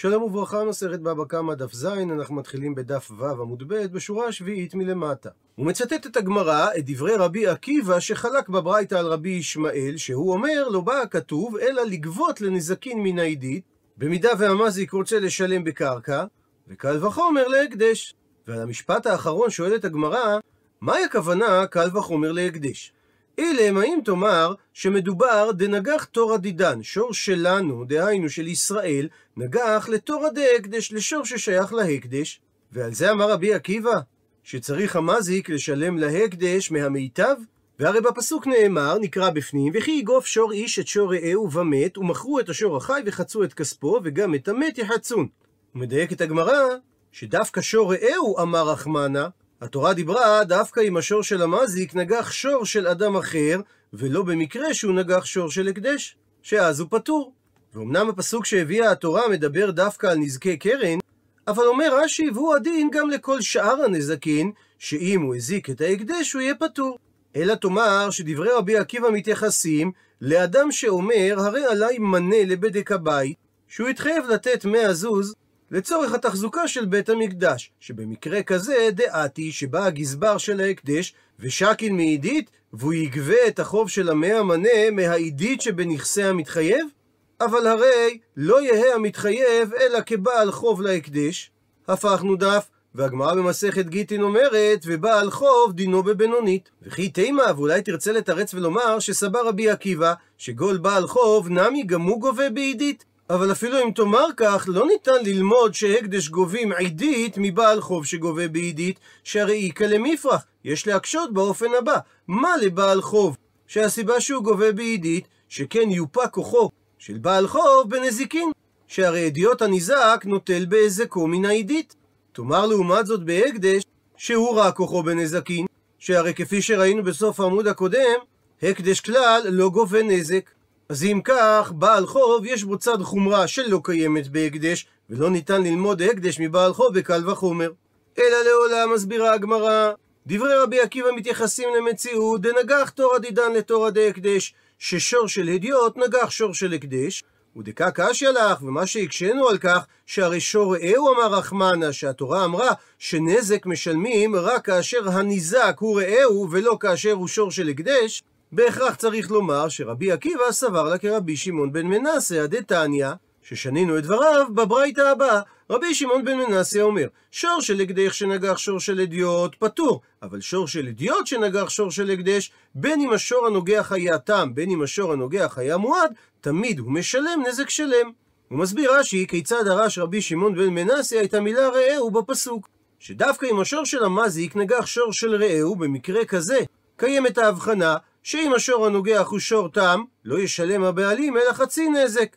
שלום וברכה, מסכת בבא קמא, דף ז, אנחנו מתחילים בדף ו' עמוד ב', בשורה השביעית מלמטה. הוא מצטט את הגמרא, את דברי רבי עקיבא, שחלק בברייתא על רבי ישמעאל, שהוא אומר, לא בא הכתוב, אלא לגבות לנזקין מן העידית, במידה והמזיק רוצה לשלם בקרקע, וקל וחומר להקדש. ועל המשפט האחרון שואלת הגמרא, מהי הכוונה קל וחומר להקדש? אילם, האם תאמר שמדובר דנגח תורא דידן, שור שלנו, דהיינו של ישראל, נגח לתורא דהקדש, לשור ששייך להקדש? ועל זה אמר רבי עקיבא, שצריך המזיק לשלם להקדש מהמיטב? והרי בפסוק נאמר, נקרא בפנים, וכי יגוף שור איש את שור רעהו ומת, ומכרו את השור החי וחצו את כספו, וגם את המת יחצון. הוא מדייק את הגמרא, שדווקא שור רעהו אמר רחמנה, התורה דיברה דווקא אם השור של המזיק נגח שור של אדם אחר, ולא במקרה שהוא נגח שור של הקדש, שאז הוא פטור. ואומנם הפסוק שהביאה התורה מדבר דווקא על נזקי קרן, אבל אומר רש"י, והוא הדין גם לכל שאר הנזקין, שאם הוא הזיק את ההקדש הוא יהיה פטור. אלא תאמר שדברי רבי עקיבא מתייחסים לאדם שאומר, הרי עליי מנה לבדק הבית, שהוא יתחייב לתת מאה זוז לצורך התחזוקה של בית המקדש, שבמקרה כזה דעתי שבא הגזבר של ההקדש ושקין מעידית, והוא יגבה את החוב של המאה מנה מהעידית שבנכסי המתחייב? אבל הרי לא יהא המתחייב אלא כבעל חוב להקדש. הפכנו דף, והגמרא במסכת גיטין אומרת, ובעל חוב דינו בבינונית. וכי תימה, ואולי תרצה לתרץ ולומר, שסבר רבי עקיבא, שגול בעל חוב נמי גם הוא גובה בעידית. אבל אפילו אם תאמר כך, לא ניתן ללמוד שהקדש גובים עידית מבעל חוב שגובה בעידית, שהרי איכא למפרח. יש להקשות באופן הבא, מה לבעל חוב? שהסיבה שהוא גובה בעידית, שכן יופע כוחו של בעל חוב בנזיקין, שהרי אדיוט הניזק נוטל בהיזקו מן העידית. תאמר לעומת זאת בהקדש, שהוא רע כוחו בנזקין, שהרי כפי שראינו בסוף העמוד הקודם, הקדש כלל לא גובה נזק. אז אם כך, בעל חוב יש בו צד חומרה שלא קיימת בהקדש, ולא ניתן ללמוד הקדש מבעל חוב בקל וחומר. אלא לעולם מסבירה הגמרא, דברי רבי עקיבא מתייחסים למציאות דנגח תורא דידן לתורא דהקדש, ששור של הדיוט נגח שור של הקדש, ודקה קשיא לך, ומה שהקשינו על כך, שהרי שור רעהו אמר רחמנה, שהתורה אמרה שנזק משלמים רק כאשר הניזק הוא רעהו ולא כאשר הוא שור של הקדש, בהכרח צריך לומר שרבי עקיבא סבר לה כרבי שמעון בן מנסה, הדתניא, ששנינו את דבריו בברייתא הבאה. רבי שמעון בן מנסה אומר, שור של הקדש שנגח שור של אדיוט פטור, אבל שור של אדיוט שנגח שור של הקדש, בין אם השור הנוגח היה תם, בין אם השור הנוגח היה מועד, תמיד הוא משלם נזק שלם. הוא מסביר רש"י כיצד דרש רבי שמעון בן מנסה את המילה רעהו בפסוק. שדווקא אם השור של המזיק נגח שור של רעהו, במקרה כזה, קיימת ההבחנה שאם השור הנוגח הוא שור תם, לא ישלם הבעלים אלא חצי נזק.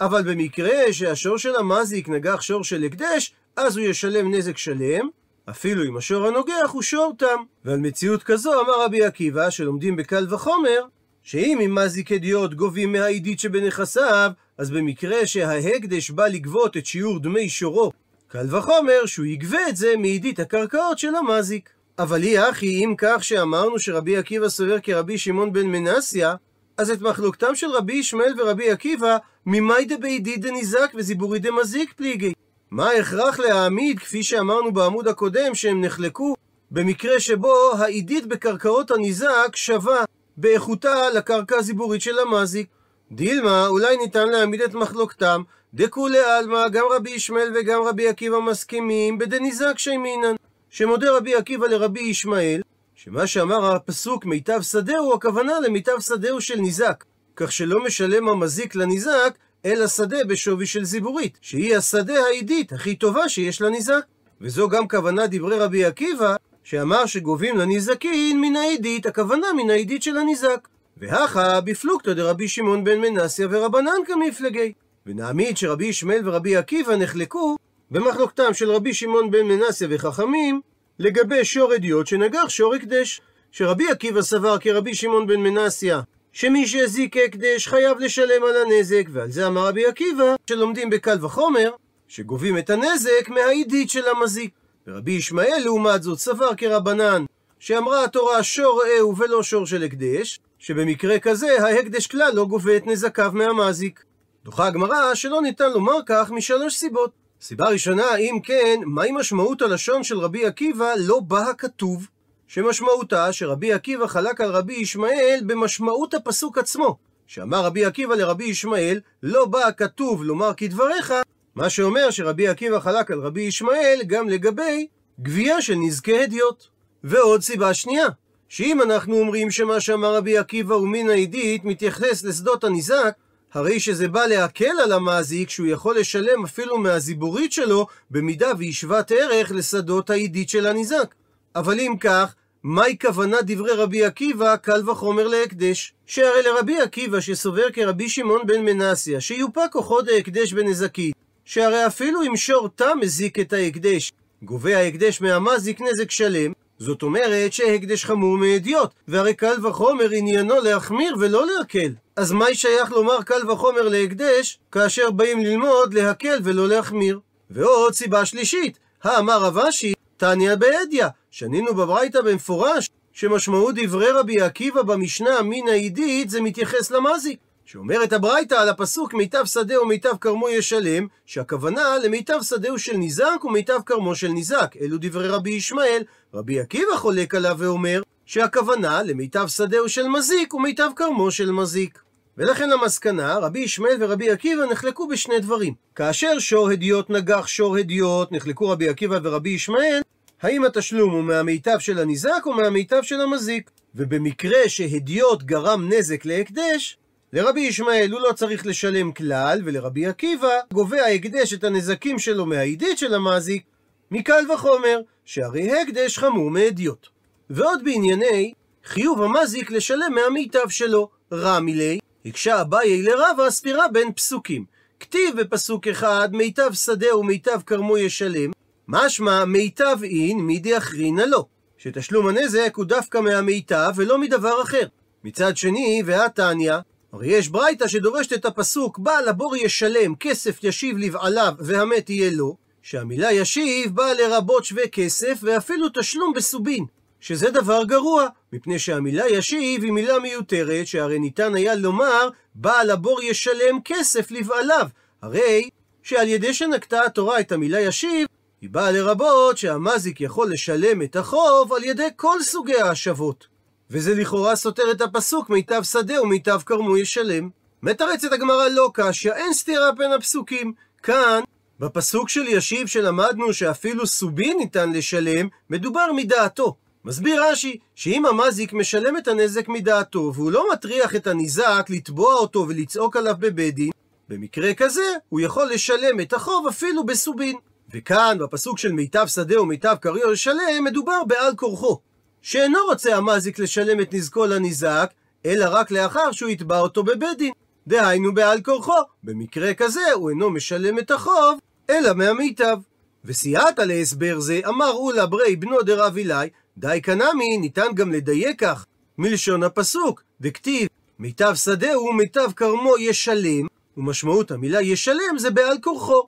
אבל במקרה שהשור של המזיק נגח שור של הקדש, אז הוא ישלם נזק שלם, אפילו אם השור הנוגח הוא שור תם. ועל מציאות כזו אמר רבי עקיבא, שלומדים בקל וחומר, שאם עם מזיק אדיוט גובים מהעידית שבנכסיו, אז במקרה שההקדש בא לגבות את שיעור דמי שורו, קל וחומר שהוא יגבה את זה מעידית הקרקעות של המזיק. אבל היא אחי, אם כך שאמרנו שרבי עקיבא סובר כרבי שמעון בן מנסיה, אז את מחלוקתם של רבי ישמעאל ורבי עקיבא, ממאי דבעידי דניזק וזיבורי דמזיק פליגי. מה ההכרח להעמיד, כפי שאמרנו בעמוד הקודם, שהם נחלקו, במקרה שבו העידית בקרקעות הניזק שווה באיכותה לקרקע הזיבורית של המזיק. דילמה, אולי ניתן להעמיד את מחלוקתם, דכולי עלמא, גם רבי ישמעאל וגם רבי עקיבא מסכימים בדניזק שימינן. שמודה רבי עקיבא לרבי ישמעאל, שמה שאמר הפסוק מיטב שדהו, הכוונה למיטב שדהו של ניזק, כך שלא משלם המזיק לניזק, אלא שדה בשווי של זיבורית, שהיא השדה העידית הכי טובה שיש לניזק. וזו גם כוונה דברי רבי עקיבא, שאמר שגובים לניזקין מן העידית, הכוונה מן העידית של הניזק. והכה בפלוגתא דרבי שמעון בן מנסיה ורבנן כמפלגי. ונעמיד שרבי ישמעאל ורבי עקיבא נחלקו במחלוקתם של רבי שמעון בן מנסיה וחכמים, לגבי שור אדיוט שנגח שור הקדש. שרבי עקיבא סבר כרבי שמעון בן מנסיה, שמי שהזיק הקדש חייב לשלם על הנזק, ועל זה אמר רבי עקיבא, שלומדים בקל וחומר, שגובים את הנזק מהעידית של המזיק. ורבי ישמעאל לעומת זאת סבר כרבנן, שאמרה התורה שור רעהו ולא שור של הקדש, שבמקרה כזה ההקדש כלל לא גובה את נזקיו מהמזיק. דוחה הגמרא שלא ניתן לומר כך משלוש סיבות. סיבה ראשונה, אם כן, מהי משמעות הלשון של רבי עקיבא לא בא הכתוב? שמשמעותה שרבי עקיבא חלק על רבי ישמעאל במשמעות הפסוק עצמו. שאמר רבי עקיבא לרבי ישמעאל, לא בא הכתוב לומר כדבריך, מה שאומר שרבי עקיבא חלק על רבי ישמעאל גם לגבי גבייה של נזקי הדיוט. ועוד סיבה שנייה, שאם אנחנו אומרים שמה שאמר רבי עקיבא הוא מן העידית מתייחס לשדות הניזק, הרי שזה בא להקל על המאזיק שהוא יכול לשלם אפילו מהזיבורית שלו במידה והיא שוות ערך לשדות העידית של הניזק. אבל אם כך, מהי כוונת דברי רבי עקיבא, קל וחומר להקדש? שהרי לרבי עקיבא שסובר כרבי שמעון בן מנסיה, שיופק כוחו דהקדש בנזקית, שהרי אפילו אם שור תם מזיק את ההקדש, גובה ההקדש מהמזיק נזק שלם, זאת אומרת שהקדש חמור מאדיוט, והרי קל וחומר עניינו להחמיר ולא להקל. אז מהי שייך לומר קל וחומר להקדש, כאשר באים ללמוד להקל ולא להחמיר? ועוד סיבה שלישית, האמר רב אשי, תניא באדיא, שנינו בברייתא במפורש, שמשמעות דברי רבי עקיבא במשנה מן העידית זה מתייחס למזיק. שאומרת הברייתא על הפסוק מיטב שדה ומיטב כרמו ישלם, שהכוונה למיטב שדהו של ניזק ומיטב כרמו של ניזק. אלו דברי רבי ישמעאל. רבי עקיבא חולק עליו ואומר שהכוונה למיטב שדהו של מזיק ומיטב כרמו של מזיק. ולכן למסקנה, רבי ישמעאל ורבי עקיבא נחלקו בשני דברים. כאשר שור הדיוט נגח שור הדיוט, נחלקו רבי עקיבא ורבי ישמעאל, האם התשלום הוא מהמיטב של הניזק או מהמיטב של המזיק. ובמקרה שהדיוט גרם נזק להקדש, לרבי ישמעאל הוא לא צריך לשלם כלל, ולרבי עקיבא גובה ההקדש את הנזקים שלו מהעידית של המזיק, מקל וחומר, שהרי הקדש חמור מאדיוט. ועוד בענייני חיוב המזיק לשלם מהמיטב שלו, רע מילי, הקשה אביי לרבה ספירה בין פסוקים. כתיב בפסוק אחד, מיטב שדה ומיטב כרמו ישלם, משמע מיטב אין מידי אחרינא לו, שתשלום הנזק הוא דווקא מהמיטב ולא מדבר אחר. מצד שני, והתניא, הרי יש ברייתא שדורשת את הפסוק, בעל הבור ישלם, כסף ישיב לבעליו והמת יהיה לו, שהמילה ישיב באה לרבות שווה כסף ואפילו תשלום בסובין, שזה דבר גרוע, מפני שהמילה ישיב היא מילה מיותרת, שהרי ניתן היה לומר, בעל הבור ישלם כסף לבעליו, הרי שעל ידי שנקטה התורה את המילה ישיב, היא באה לרבות שהמזיק יכול לשלם את החוב על ידי כל סוגי ההשבות. וזה לכאורה סותר את הפסוק מיטב שדה ומיטב כרמו ישלם. מתרצת הגמרא לא קשיא, אין סתירה בין הפסוקים. כאן, בפסוק של ישיב שלמדנו שאפילו סובי ניתן לשלם, מדובר מדעתו. מסביר רש"י, שאם המזיק משלם את הנזק מדעתו, והוא לא מטריח את הניזק לתבוע אותו ולצעוק עליו בבית דין, במקרה כזה, הוא יכול לשלם את החוב אפילו בסובין. וכאן, בפסוק של מיטב שדה ומיטב כריו לשלם, מדובר בעל כורחו. שאינו רוצה המזיק לשלם את נזקו לניזק, אלא רק לאחר שהוא יתבע אותו בבית דין. דהיינו בעל כורחו. במקרה כזה הוא אינו משלם את החוב, אלא מהמיטב. וסייעתא להסבר זה, אמר אולה ברי בנו דרב אלי, די קנמי, ניתן גם לדייק כך, מלשון הפסוק, דכתיב, מיטב שדהו ומיטב כרמו ישלם, ומשמעות המילה ישלם זה בעל כורחו.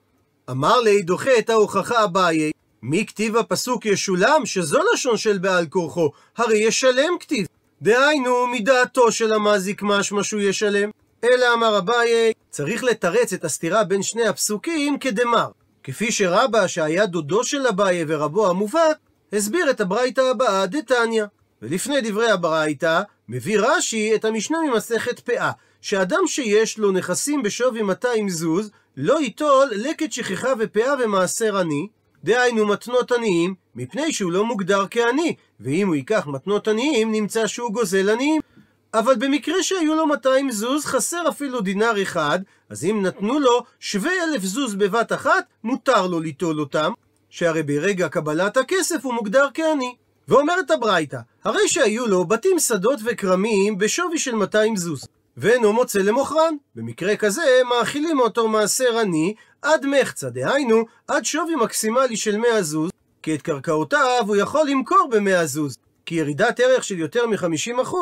אמר לי דוחה את ההוכחה אביי, מי כתיב הפסוק ישולם, שזו לשון של בעל כורחו, הרי ישלם כתיב. דהיינו, מדעתו של המזיק משמע שהוא ישלם. אלא אמר אביי, צריך לתרץ את הסתירה בין שני הפסוקים כדמר. כפי שרבא, שהיה דודו של אביי ורבו המובהק, הסביר את הברייתא הבאה דתניא. ולפני דברי הברייתא, מביא רש"י את המשנה ממסכת פאה, שאדם שיש לו נכסים בשווי 200 זוז, לא ייטול לקט שכחה ופאה ומעשר עני, דהיינו מתנות עניים, מפני שהוא לא מוגדר כעני, ואם הוא ייקח מתנות עניים, נמצא שהוא גוזל עניים. אבל במקרה שהיו לו 200 זוז, חסר אפילו דינר אחד, אז אם נתנו לו שווה אלף זוז בבת אחת, מותר לו ליטול אותם, שהרי ברגע קבלת הכסף הוא מוגדר כעני. ואומרת הברייתא, הרי שהיו לו בתים, שדות וכרמים בשווי של 200 זוז, ואינו מוצא למוכרן. במקרה כזה, מאכילים אותו מעשר עני עד מחצה, דהיינו, עד שווי מקסימלי של 100 זוז, כי את קרקעותיו הוא יכול למכור ב-100 זוז, כי ירידת ערך של יותר מ-50%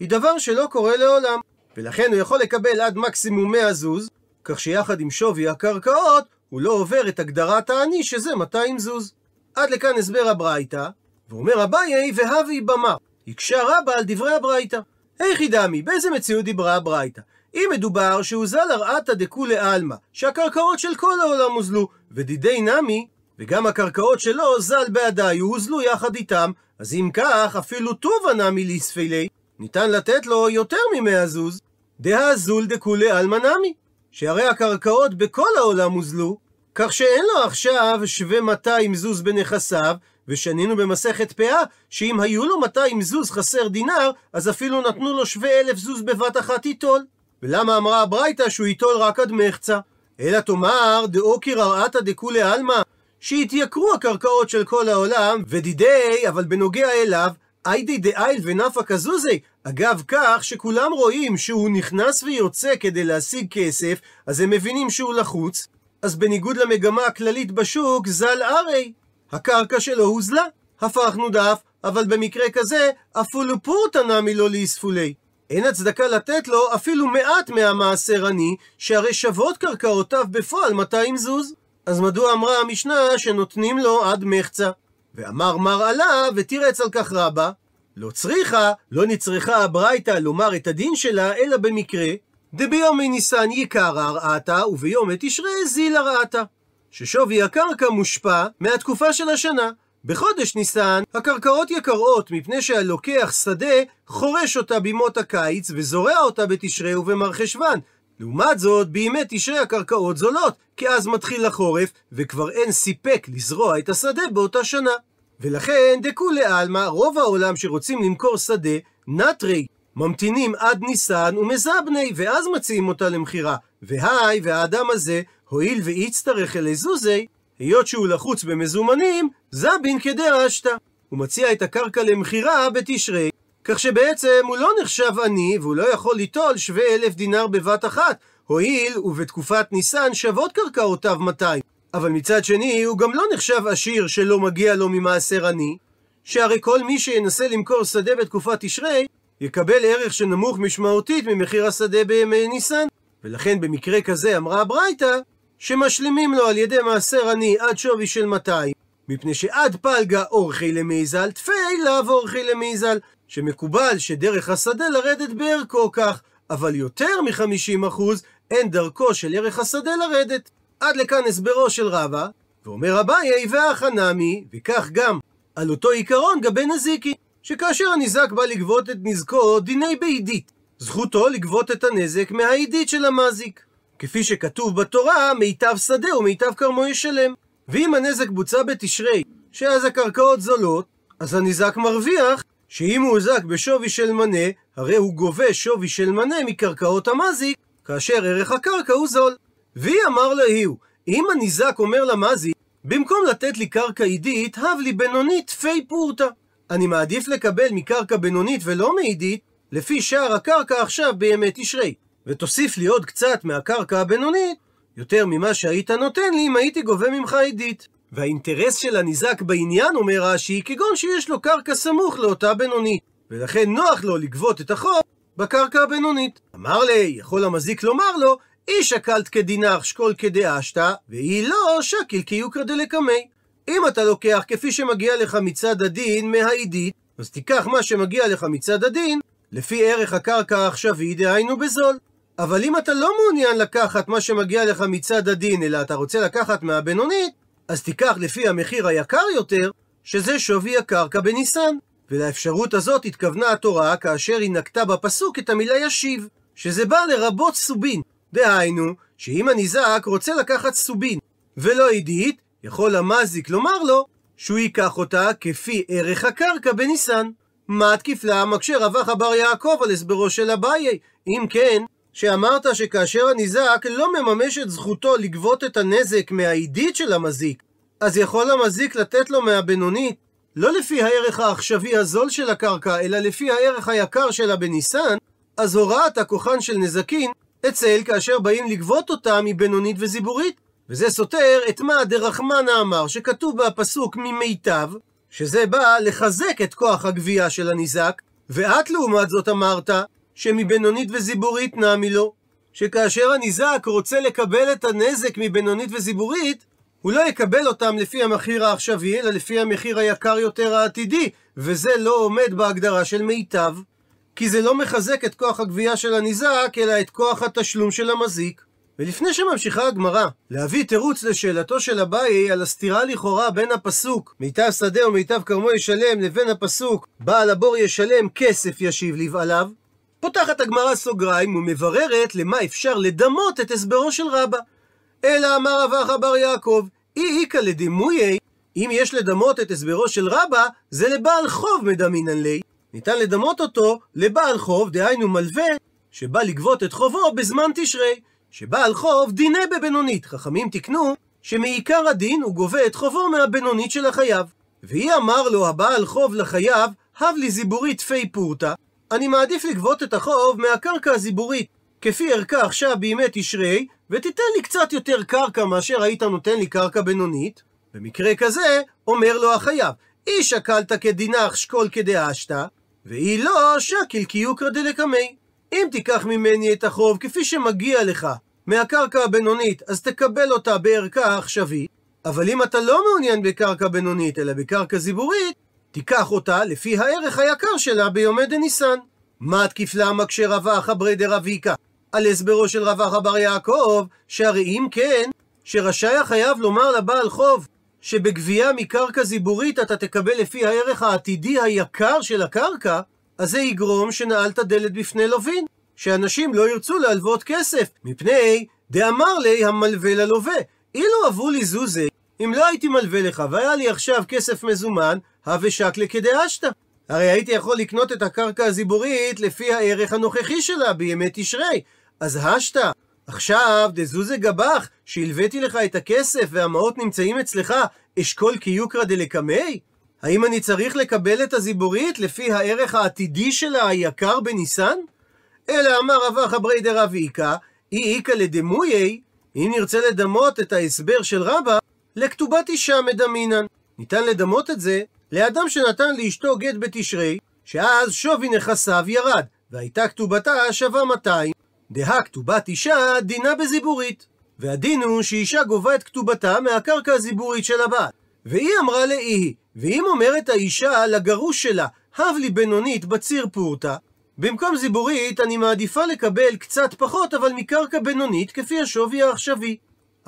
היא דבר שלא קורה לעולם, ולכן הוא יכול לקבל עד מקסימום 100 זוז, כך שיחד עם שווי הקרקעות, הוא לא עובר את הגדרת העני שזה 200 זוז. עד לכאן הסבר הברייתא, ואומר אביי והבי במר, הקשה רבה על דברי הברייתא. איך דמי, באיזה מציאות דיברה הברייתא? אם מדובר שהוזל הרעתא דכולי עלמא, שהקרקעות של כל העולם הוזלו, ודידי נמי, וגם הקרקעות שלו זל בעדיי, הוזלו יחד איתם, אז אם כך, אפילו טובה נמי ליספילי, ניתן לתת לו יותר ממאה זוז. דהזול דכולי עלמא נמי, שהרי הקרקעות בכל העולם הוזלו, כך שאין לו עכשיו שווה 200 זוז בנכסיו, ושנינו במסכת פאה, שאם היו לו 200 זוז חסר דינר, אז אפילו נתנו לו שווה אלף זוז בבת אחת ייטול. ולמה אמרה הברייתא שהוא ייטול רק עד מחצה? אלא תאמר, דאוקיר ארעתא דכולי עלמא, שהתייקרו הקרקעות של כל העולם, ודידי, אבל בנוגע אליו, איידי דאייל ונפא כזוזי, אגב כך שכולם רואים שהוא נכנס ויוצא כדי להשיג כסף, אז הם מבינים שהוא לחוץ, אז בניגוד למגמה הכללית בשוק, זל ארי. הקרקע שלו הוזלה. הפכנו דף, אבל במקרה כזה, אפילו פורתא נמי לא ליספולי. אין הצדקה לתת לו אפילו מעט מהמעשר עני, שהרי שוות קרקעותיו בפועל 200 זוז. אז מדוע אמרה המשנה שנותנים לו עד מחצה? ואמר מר עלה, ותירץ על כך רבה, לא צריכה, לא נצרכה הברייתא לומר את הדין שלה, אלא במקרה, דביומי ניסן יקר הרעתה, וביום תשרי זיל הרעתה. ששווי הקרקע מושפע מהתקופה של השנה. בחודש ניסן הקרקעות יקרות מפני שהלוקח שדה חורש אותה בימות הקיץ וזורע אותה בתשרי ובמרחשוון. לעומת זאת, בימי תשרי הקרקעות זולות, כי אז מתחיל החורף, וכבר אין סיפק לזרוע את השדה באותה שנה. ולכן, דכולי עלמא, רוב העולם שרוצים למכור שדה, נטרי, ממתינים עד ניסן ומזבני, ואז מציעים אותה למכירה. והי, והאדם הזה, הואיל ואיצטרך אלי זוזי, היות שהוא לחוץ במזומנים, זבין כדרשתא. הוא מציע את הקרקע למכירה בתשרי, כך שבעצם הוא לא נחשב עני, והוא לא יכול ליטול שווה אלף דינר בבת אחת, הואיל ובתקופת ניסן שוות קרקעותיו 200. אבל מצד שני, הוא גם לא נחשב עשיר שלא מגיע לו ממעשר עני, שהרי כל מי שינסה למכור שדה בתקופת תשרי, יקבל ערך שנמוך משמעותית ממחיר השדה בימי ניסן. ולכן במקרה כזה אמרה הברייתא, שמשלימים לו על ידי מעשר עני עד שווי של 200, מפני שעד פלגה אורחי למיזל, תפי לאו אורחי למיזל, שמקובל שדרך השדה לרדת בערכו כך, אבל יותר מ-50% אין דרכו של ערך השדה לרדת. עד לכאן הסברו של רבא, ואומר אביי והחנמי, וכך גם על אותו עיקרון גבי נזיקי, שכאשר הניזק בא לגבות את נזקו דיני בעידית, זכותו לגבות את הנזק מהעידית של המזיק. כפי שכתוב בתורה, מיטב שדה ומיטב כרמו ישלם. ואם הנזק בוצע בתשרי, שאז הקרקעות זולות, אז הניזק מרוויח שאם הוא הוזק בשווי של מנה, הרי הוא גובה שווי של מנה מקרקעות המזיק, כאשר ערך הקרקע הוא זול. והיא אמר להיהו, אם הניזק אומר למזיק, במקום לתת לי קרקע עידית, הב לי בינונית פי פורתא. אני מעדיף לקבל מקרקע בינונית ולא מעידית, לפי שער הקרקע עכשיו בימי תשרי. ותוסיף לי עוד קצת מהקרקע הבינונית, יותר ממה שהיית נותן לי אם הייתי גובה ממך עידית. והאינטרס של הניזק בעניין, אומר רש"י, כגון שיש לו קרקע סמוך לאותה בינונית, ולכן נוח לו לגבות את החוב בקרקע הבינונית. אמר לי, יכול המזיק לומר לו, אי שקלת כדינר שקול כדאשתא, והיא לא שקיל כיוקרא דלקמי. אם אתה לוקח כפי שמגיע לך מצד הדין מהעידית, אז תיקח מה שמגיע לך מצד הדין, לפי ערך הקרקע העכשווי, דהיינו בזול. אבל אם אתה לא מעוניין לקחת מה שמגיע לך מצד הדין, אלא אתה רוצה לקחת מהבינונית, אז תיקח לפי המחיר היקר יותר, שזה שווי הקרקע בניסן. ולאפשרות הזאת התכוונה התורה כאשר היא נקטה בפסוק את המילה ישיב, שזה בא לרבות סובין. דהיינו, שאם הניזק רוצה לקחת סובין ולא עידית, יכול המזיק לומר לו שהוא ייקח אותה כפי ערך הקרקע בניסן. מה תקיפלה מקשה רווח אבר יעקב על הסברו של אביי? אם כן, שאמרת שכאשר הניזק לא מממש את זכותו לגבות את הנזק מהעידית של המזיק, אז יכול המזיק לתת לו מהבינונית, לא לפי הערך העכשווי הזול של הקרקע, אלא לפי הערך היקר שלה בניסן, אז הוראת הכוחן של נזקין אצל כאשר באים לגבות אותה מבינונית וזיבורית. וזה סותר את מה דרחמנה אמר, שכתוב בפסוק ממיטב, שזה בא לחזק את כוח הגבייה של הניזק, ואת לעומת זאת אמרת, שמבינונית וזיבורית נמי לו, שכאשר הניזק רוצה לקבל את הנזק מבינונית וזיבורית, הוא לא יקבל אותם לפי המחיר העכשווי, אלא לפי המחיר היקר יותר העתידי, וזה לא עומד בהגדרה של מיטב. כי זה לא מחזק את כוח הגבייה של הניזק, אלא את כוח התשלום של המזיק. ולפני שממשיכה הגמרא להביא תירוץ לשאלתו של אביי על הסתירה לכאורה בין הפסוק מיטב שדה ומיטב כרמו ישלם לבין הפסוק בעל הבור ישלם כסף ישיב לבעליו, פותחת הגמרא סוגריים ומבררת למה אפשר לדמות את הסברו של רבא. אלא אמר רב אחא בר יעקב, אי איכא לדימויי, אם יש לדמות את הסברו של רבא, זה לבעל חוב מדמינן לי. ניתן לדמות אותו לבעל חוב, דהיינו מלווה, שבא לגבות את חובו בזמן תשרי. שבעל חוב דיני בבינונית. חכמים תיקנו שמעיקר הדין הוא גובה את חובו מהבינונית של החייב. והיא אמר לו הבעל חוב לחייב, הב לי זיבורית פי פורתא, אני מעדיף לגבות את החוב מהקרקע הזיבורית, כפי ערכה עכשיו בימי תשרי, ותיתן לי קצת יותר קרקע מאשר היית נותן לי קרקע בינונית. במקרה כזה, אומר לו החייב, אי שקלת כדינך שקול כדאשתא, ואי לא שקיל קיוקרא דלקמי. אם תיקח ממני את החוב כפי שמגיע לך מהקרקע הבינונית, אז תקבל אותה בערכה העכשווית, אבל אם אתה לא מעוניין בקרקע בינונית, אלא בקרקע זיבורית, תיקח אותה לפי הערך היקר שלה ביומי דניסן. מה תקיף למה כשרבה חברי דרביקה? על הסברו של רב אחא בר יעקב, שהרי אם כן, שרשאי החייב לומר לבעל חוב, שבגבייה מקרקע זיבורית אתה תקבל לפי הערך העתידי היקר של הקרקע, אז זה יגרום שנעלת דלת בפני לווין, שאנשים לא ירצו להלוות כסף, מפני דאמר לי המלווה ללווה. אילו אבו לי זוזי, אם לא הייתי מלווה לך והיה לי עכשיו כסף מזומן, הווה שקלה כדאשתא. הרי הייתי יכול לקנות את הקרקע הזיבורית לפי הערך הנוכחי שלה בימי תשרי. אז השתא, עכשיו דזוזה גבח, שהלוויתי לך את הכסף והמעות נמצאים אצלך, אשכול קיוקרא דלקמי? האם אני צריך לקבל את הזיבורית לפי הערך העתידי שלה היקר בניסן? אלא אמר רבא חברי דרב איכא, אי איכא לדמויי, אם נרצה לדמות את ההסבר של רבא, לכתובת אישה מדמינן. ניתן לדמות את זה לאדם שנתן לאשתו גט בתשרי, שאז שווי נכסיו ירד, והייתה כתובתה שווה 200. דהה כתובת אישה דינה בזיבורית. והדין הוא שאישה גובה את כתובתה מהקרקע הזיבורית של הבעל. והיא אמרה לאי, ואם אומרת האישה לגרוש שלה, הב לי בינונית בציר פורתא, במקום זיבורית אני מעדיפה לקבל קצת פחות, אבל מקרקע בינונית, כפי השווי העכשווי.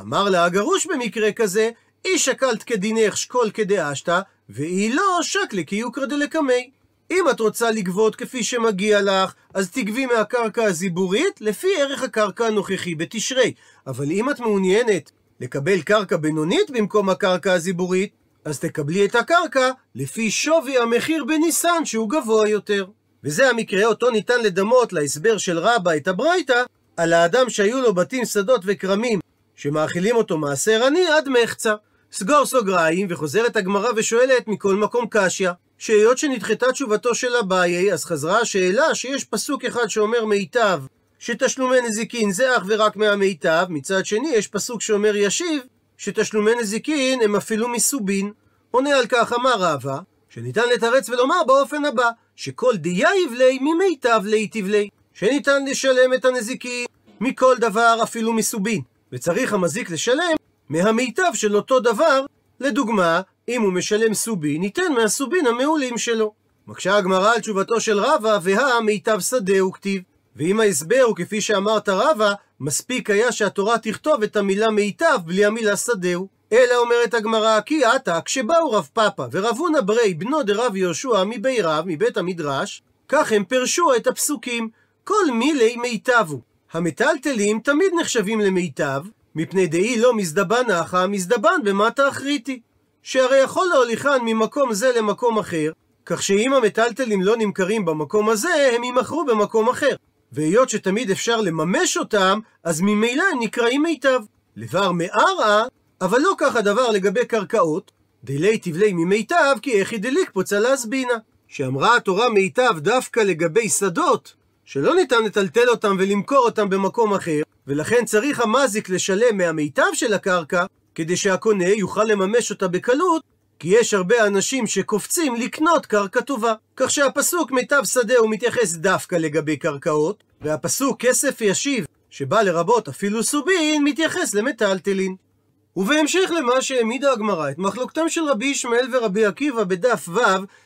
אמר לה הגרוש במקרה כזה, אי שקלת כדינך שקול כדאשתא, ואי לא שקלה קיוקרא דלקמי. אם את רוצה לגבות כפי שמגיע לך, אז תגבי מהקרקע הזיבורית לפי ערך הקרקע הנוכחי בתשרי. אבל אם את מעוניינת לקבל קרקע בינונית במקום הקרקע הזיבורית, אז תקבלי את הקרקע לפי שווי המחיר בניסן שהוא גבוה יותר. וזה המקרה אותו ניתן לדמות להסבר של רבא את הברייתא על האדם שהיו לו בתים, שדות וכרמים שמאכילים אותו מעשר עני עד מחצה. סגור סוגריים וחוזרת הגמרא ושואלת מכל מקום קשיא שהיות שנדחתה תשובתו של אביי אז חזרה השאלה שיש פסוק אחד שאומר מיטב שתשלומי נזיקין זה אך ורק מהמיטב מצד שני יש פסוק שאומר ישיב שתשלומי נזיקין הם אפילו מסובין. עונה על כך אמר רבא שניתן לתרץ ולומר באופן הבא, שכל דיהיב ליה ממיטב ליתיב ליה, שניתן לשלם את הנזיקין מכל דבר אפילו מסובין, וצריך המזיק לשלם מהמיטב של אותו דבר, לדוגמה, אם הוא משלם סובין, ניתן מהסובין המעולים שלו. מקשה הגמרא על תשובתו של רבא, והא מיטב שדהו כתיב. ואם ההסבר הוא כפי שאמרת רבא, מספיק היה שהתורה תכתוב את המילה מיטב בלי המילה שדהו. אלא אומרת הגמרא, כי אתא, כשבאו רב פפא ורב הונא בריה, בנו דרב יהושע מבי רב, מבית המדרש, כך הם פירשו את הפסוקים, כל מילי מיטבו. המטלטלים תמיד נחשבים למיטב, מפני דאי לא מזדבן נחה, מזדבן במטה אחריתי. שהרי יכול להוליכן ממקום זה למקום אחר, כך שאם המטלטלים לא נמכרים במקום הזה, הם יימכרו במקום אחר. והיות שתמיד אפשר לממש אותם, אז ממילא הם נקראים מיטב. לבר מערה, אבל לא כך הדבר לגבי קרקעות, דלי תבלי ממיטב, כי איכי דליק פוצה להסבינה. שאמרה התורה מיטב דווקא לגבי שדות, שלא ניתן לטלטל אותם ולמכור אותם במקום אחר, ולכן צריך המזיק לשלם מהמיטב של הקרקע, כדי שהקונה יוכל לממש אותה בקלות, כי יש הרבה אנשים שקופצים לקנות קרקע טובה. כך שהפסוק מיטב שדה הוא מתייחס דווקא לגבי קרקעות, והפסוק כסף ישיב, שבא לרבות אפילו סובין, מתייחס למטלטלין. ובהמשך למה שהעמידה הגמרא, את מחלוקתם של רבי ישמעאל ורבי עקיבא בדף ו',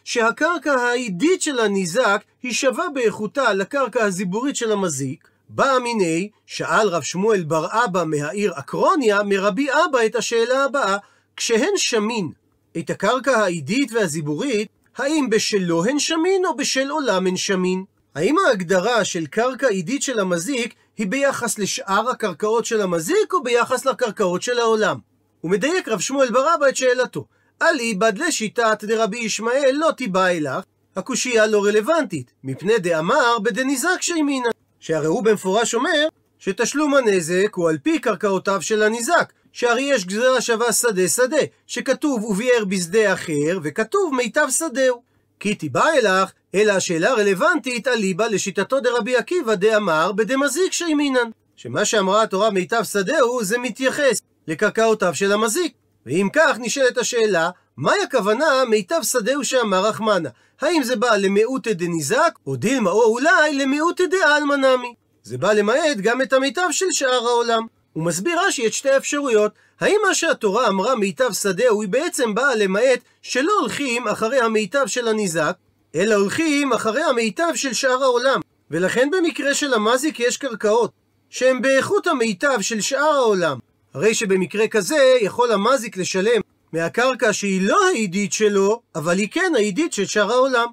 שהקרקע העידית של הניזק היא שווה באיכותה לקרקע הזיבורית של המזיק, בא מיני, שאל רב שמואל בר אבא מהעיר אקרוניה, מרבי אבא את השאלה הבאה, כשהן שמין, את הקרקע העידית והזיבורית, האם בשלו הן שמין או בשל עולם הן שמין? האם ההגדרה של קרקע עידית של המזיק היא ביחס לשאר הקרקעות של המזיק או ביחס לקרקעות של העולם? הוא מדייק רב שמואל בר אבא את שאלתו. אליבד לשיטת דרבי ישמעאל לא תיבא אלך, הקושייה לא רלוונטית, מפני דאמר בדניזק שימינא. שהרי הוא במפורש אומר שתשלום הנזק הוא על פי קרקעותיו של הניזק, שהרי יש גזירה שווה שדה שדה, שכתוב וביער בשדה אחר, וכתוב מיטב שדהו. כי תיבא אלך, אלא השאלה רלוונטית אליבא לשיטתו דרבי עקיבא דאמר בדמזיק שימינן. שמה שאמרה התורה מיטב שדהו זה מתייחס לקרקעותיו של המזיק. ואם כך נשאלת השאלה, מהי הכוונה מיטב שדהו שאמר רחמנה? האם זה בא למיעוטא דניזק, או דילמה או אולי למיעוטא דעלמא נמי? זה בא למעט גם את המיטב של שאר העולם. הוא מסביר רש"י את שתי האפשרויות. האם מה שהתורה אמרה מיטב שדהו היא בעצם באה למעט שלא הולכים אחרי המיטב של הניזק, אלא הולכים אחרי המיטב של שאר העולם. ולכן במקרה של המזיק יש קרקעות שהן באיכות המיטב של שאר העולם. הרי שבמקרה כזה יכול המזיק לשלם מהקרקע שהיא לא העידית שלו, אבל היא כן העידית של שאר העולם.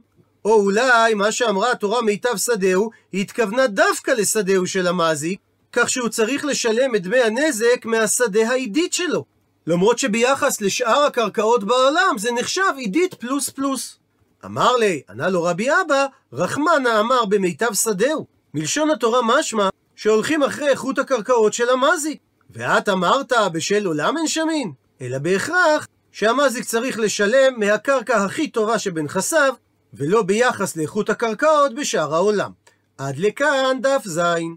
או אולי מה שאמרה התורה מיטב שדהו, היא התכוונה דווקא לשדהו של המזיק, כך שהוא צריך לשלם את דמי הנזק מהשדה העידית שלו. למרות שביחס לשאר הקרקעות בעולם זה נחשב עידית פלוס פלוס. אמר לי, ענה לו רבי אבא, רחמנה אמר במיטב שדהו. מלשון התורה משמע שהולכים אחרי איכות הקרקעות של המזיק. ואת אמרת בשל עולם אין שמין, אלא בהכרח שהמזיק צריך לשלם מהקרקע הכי טובה שבנכסיו, ולא ביחס לאיכות הקרקעות בשאר העולם. עד לכאן דף זין.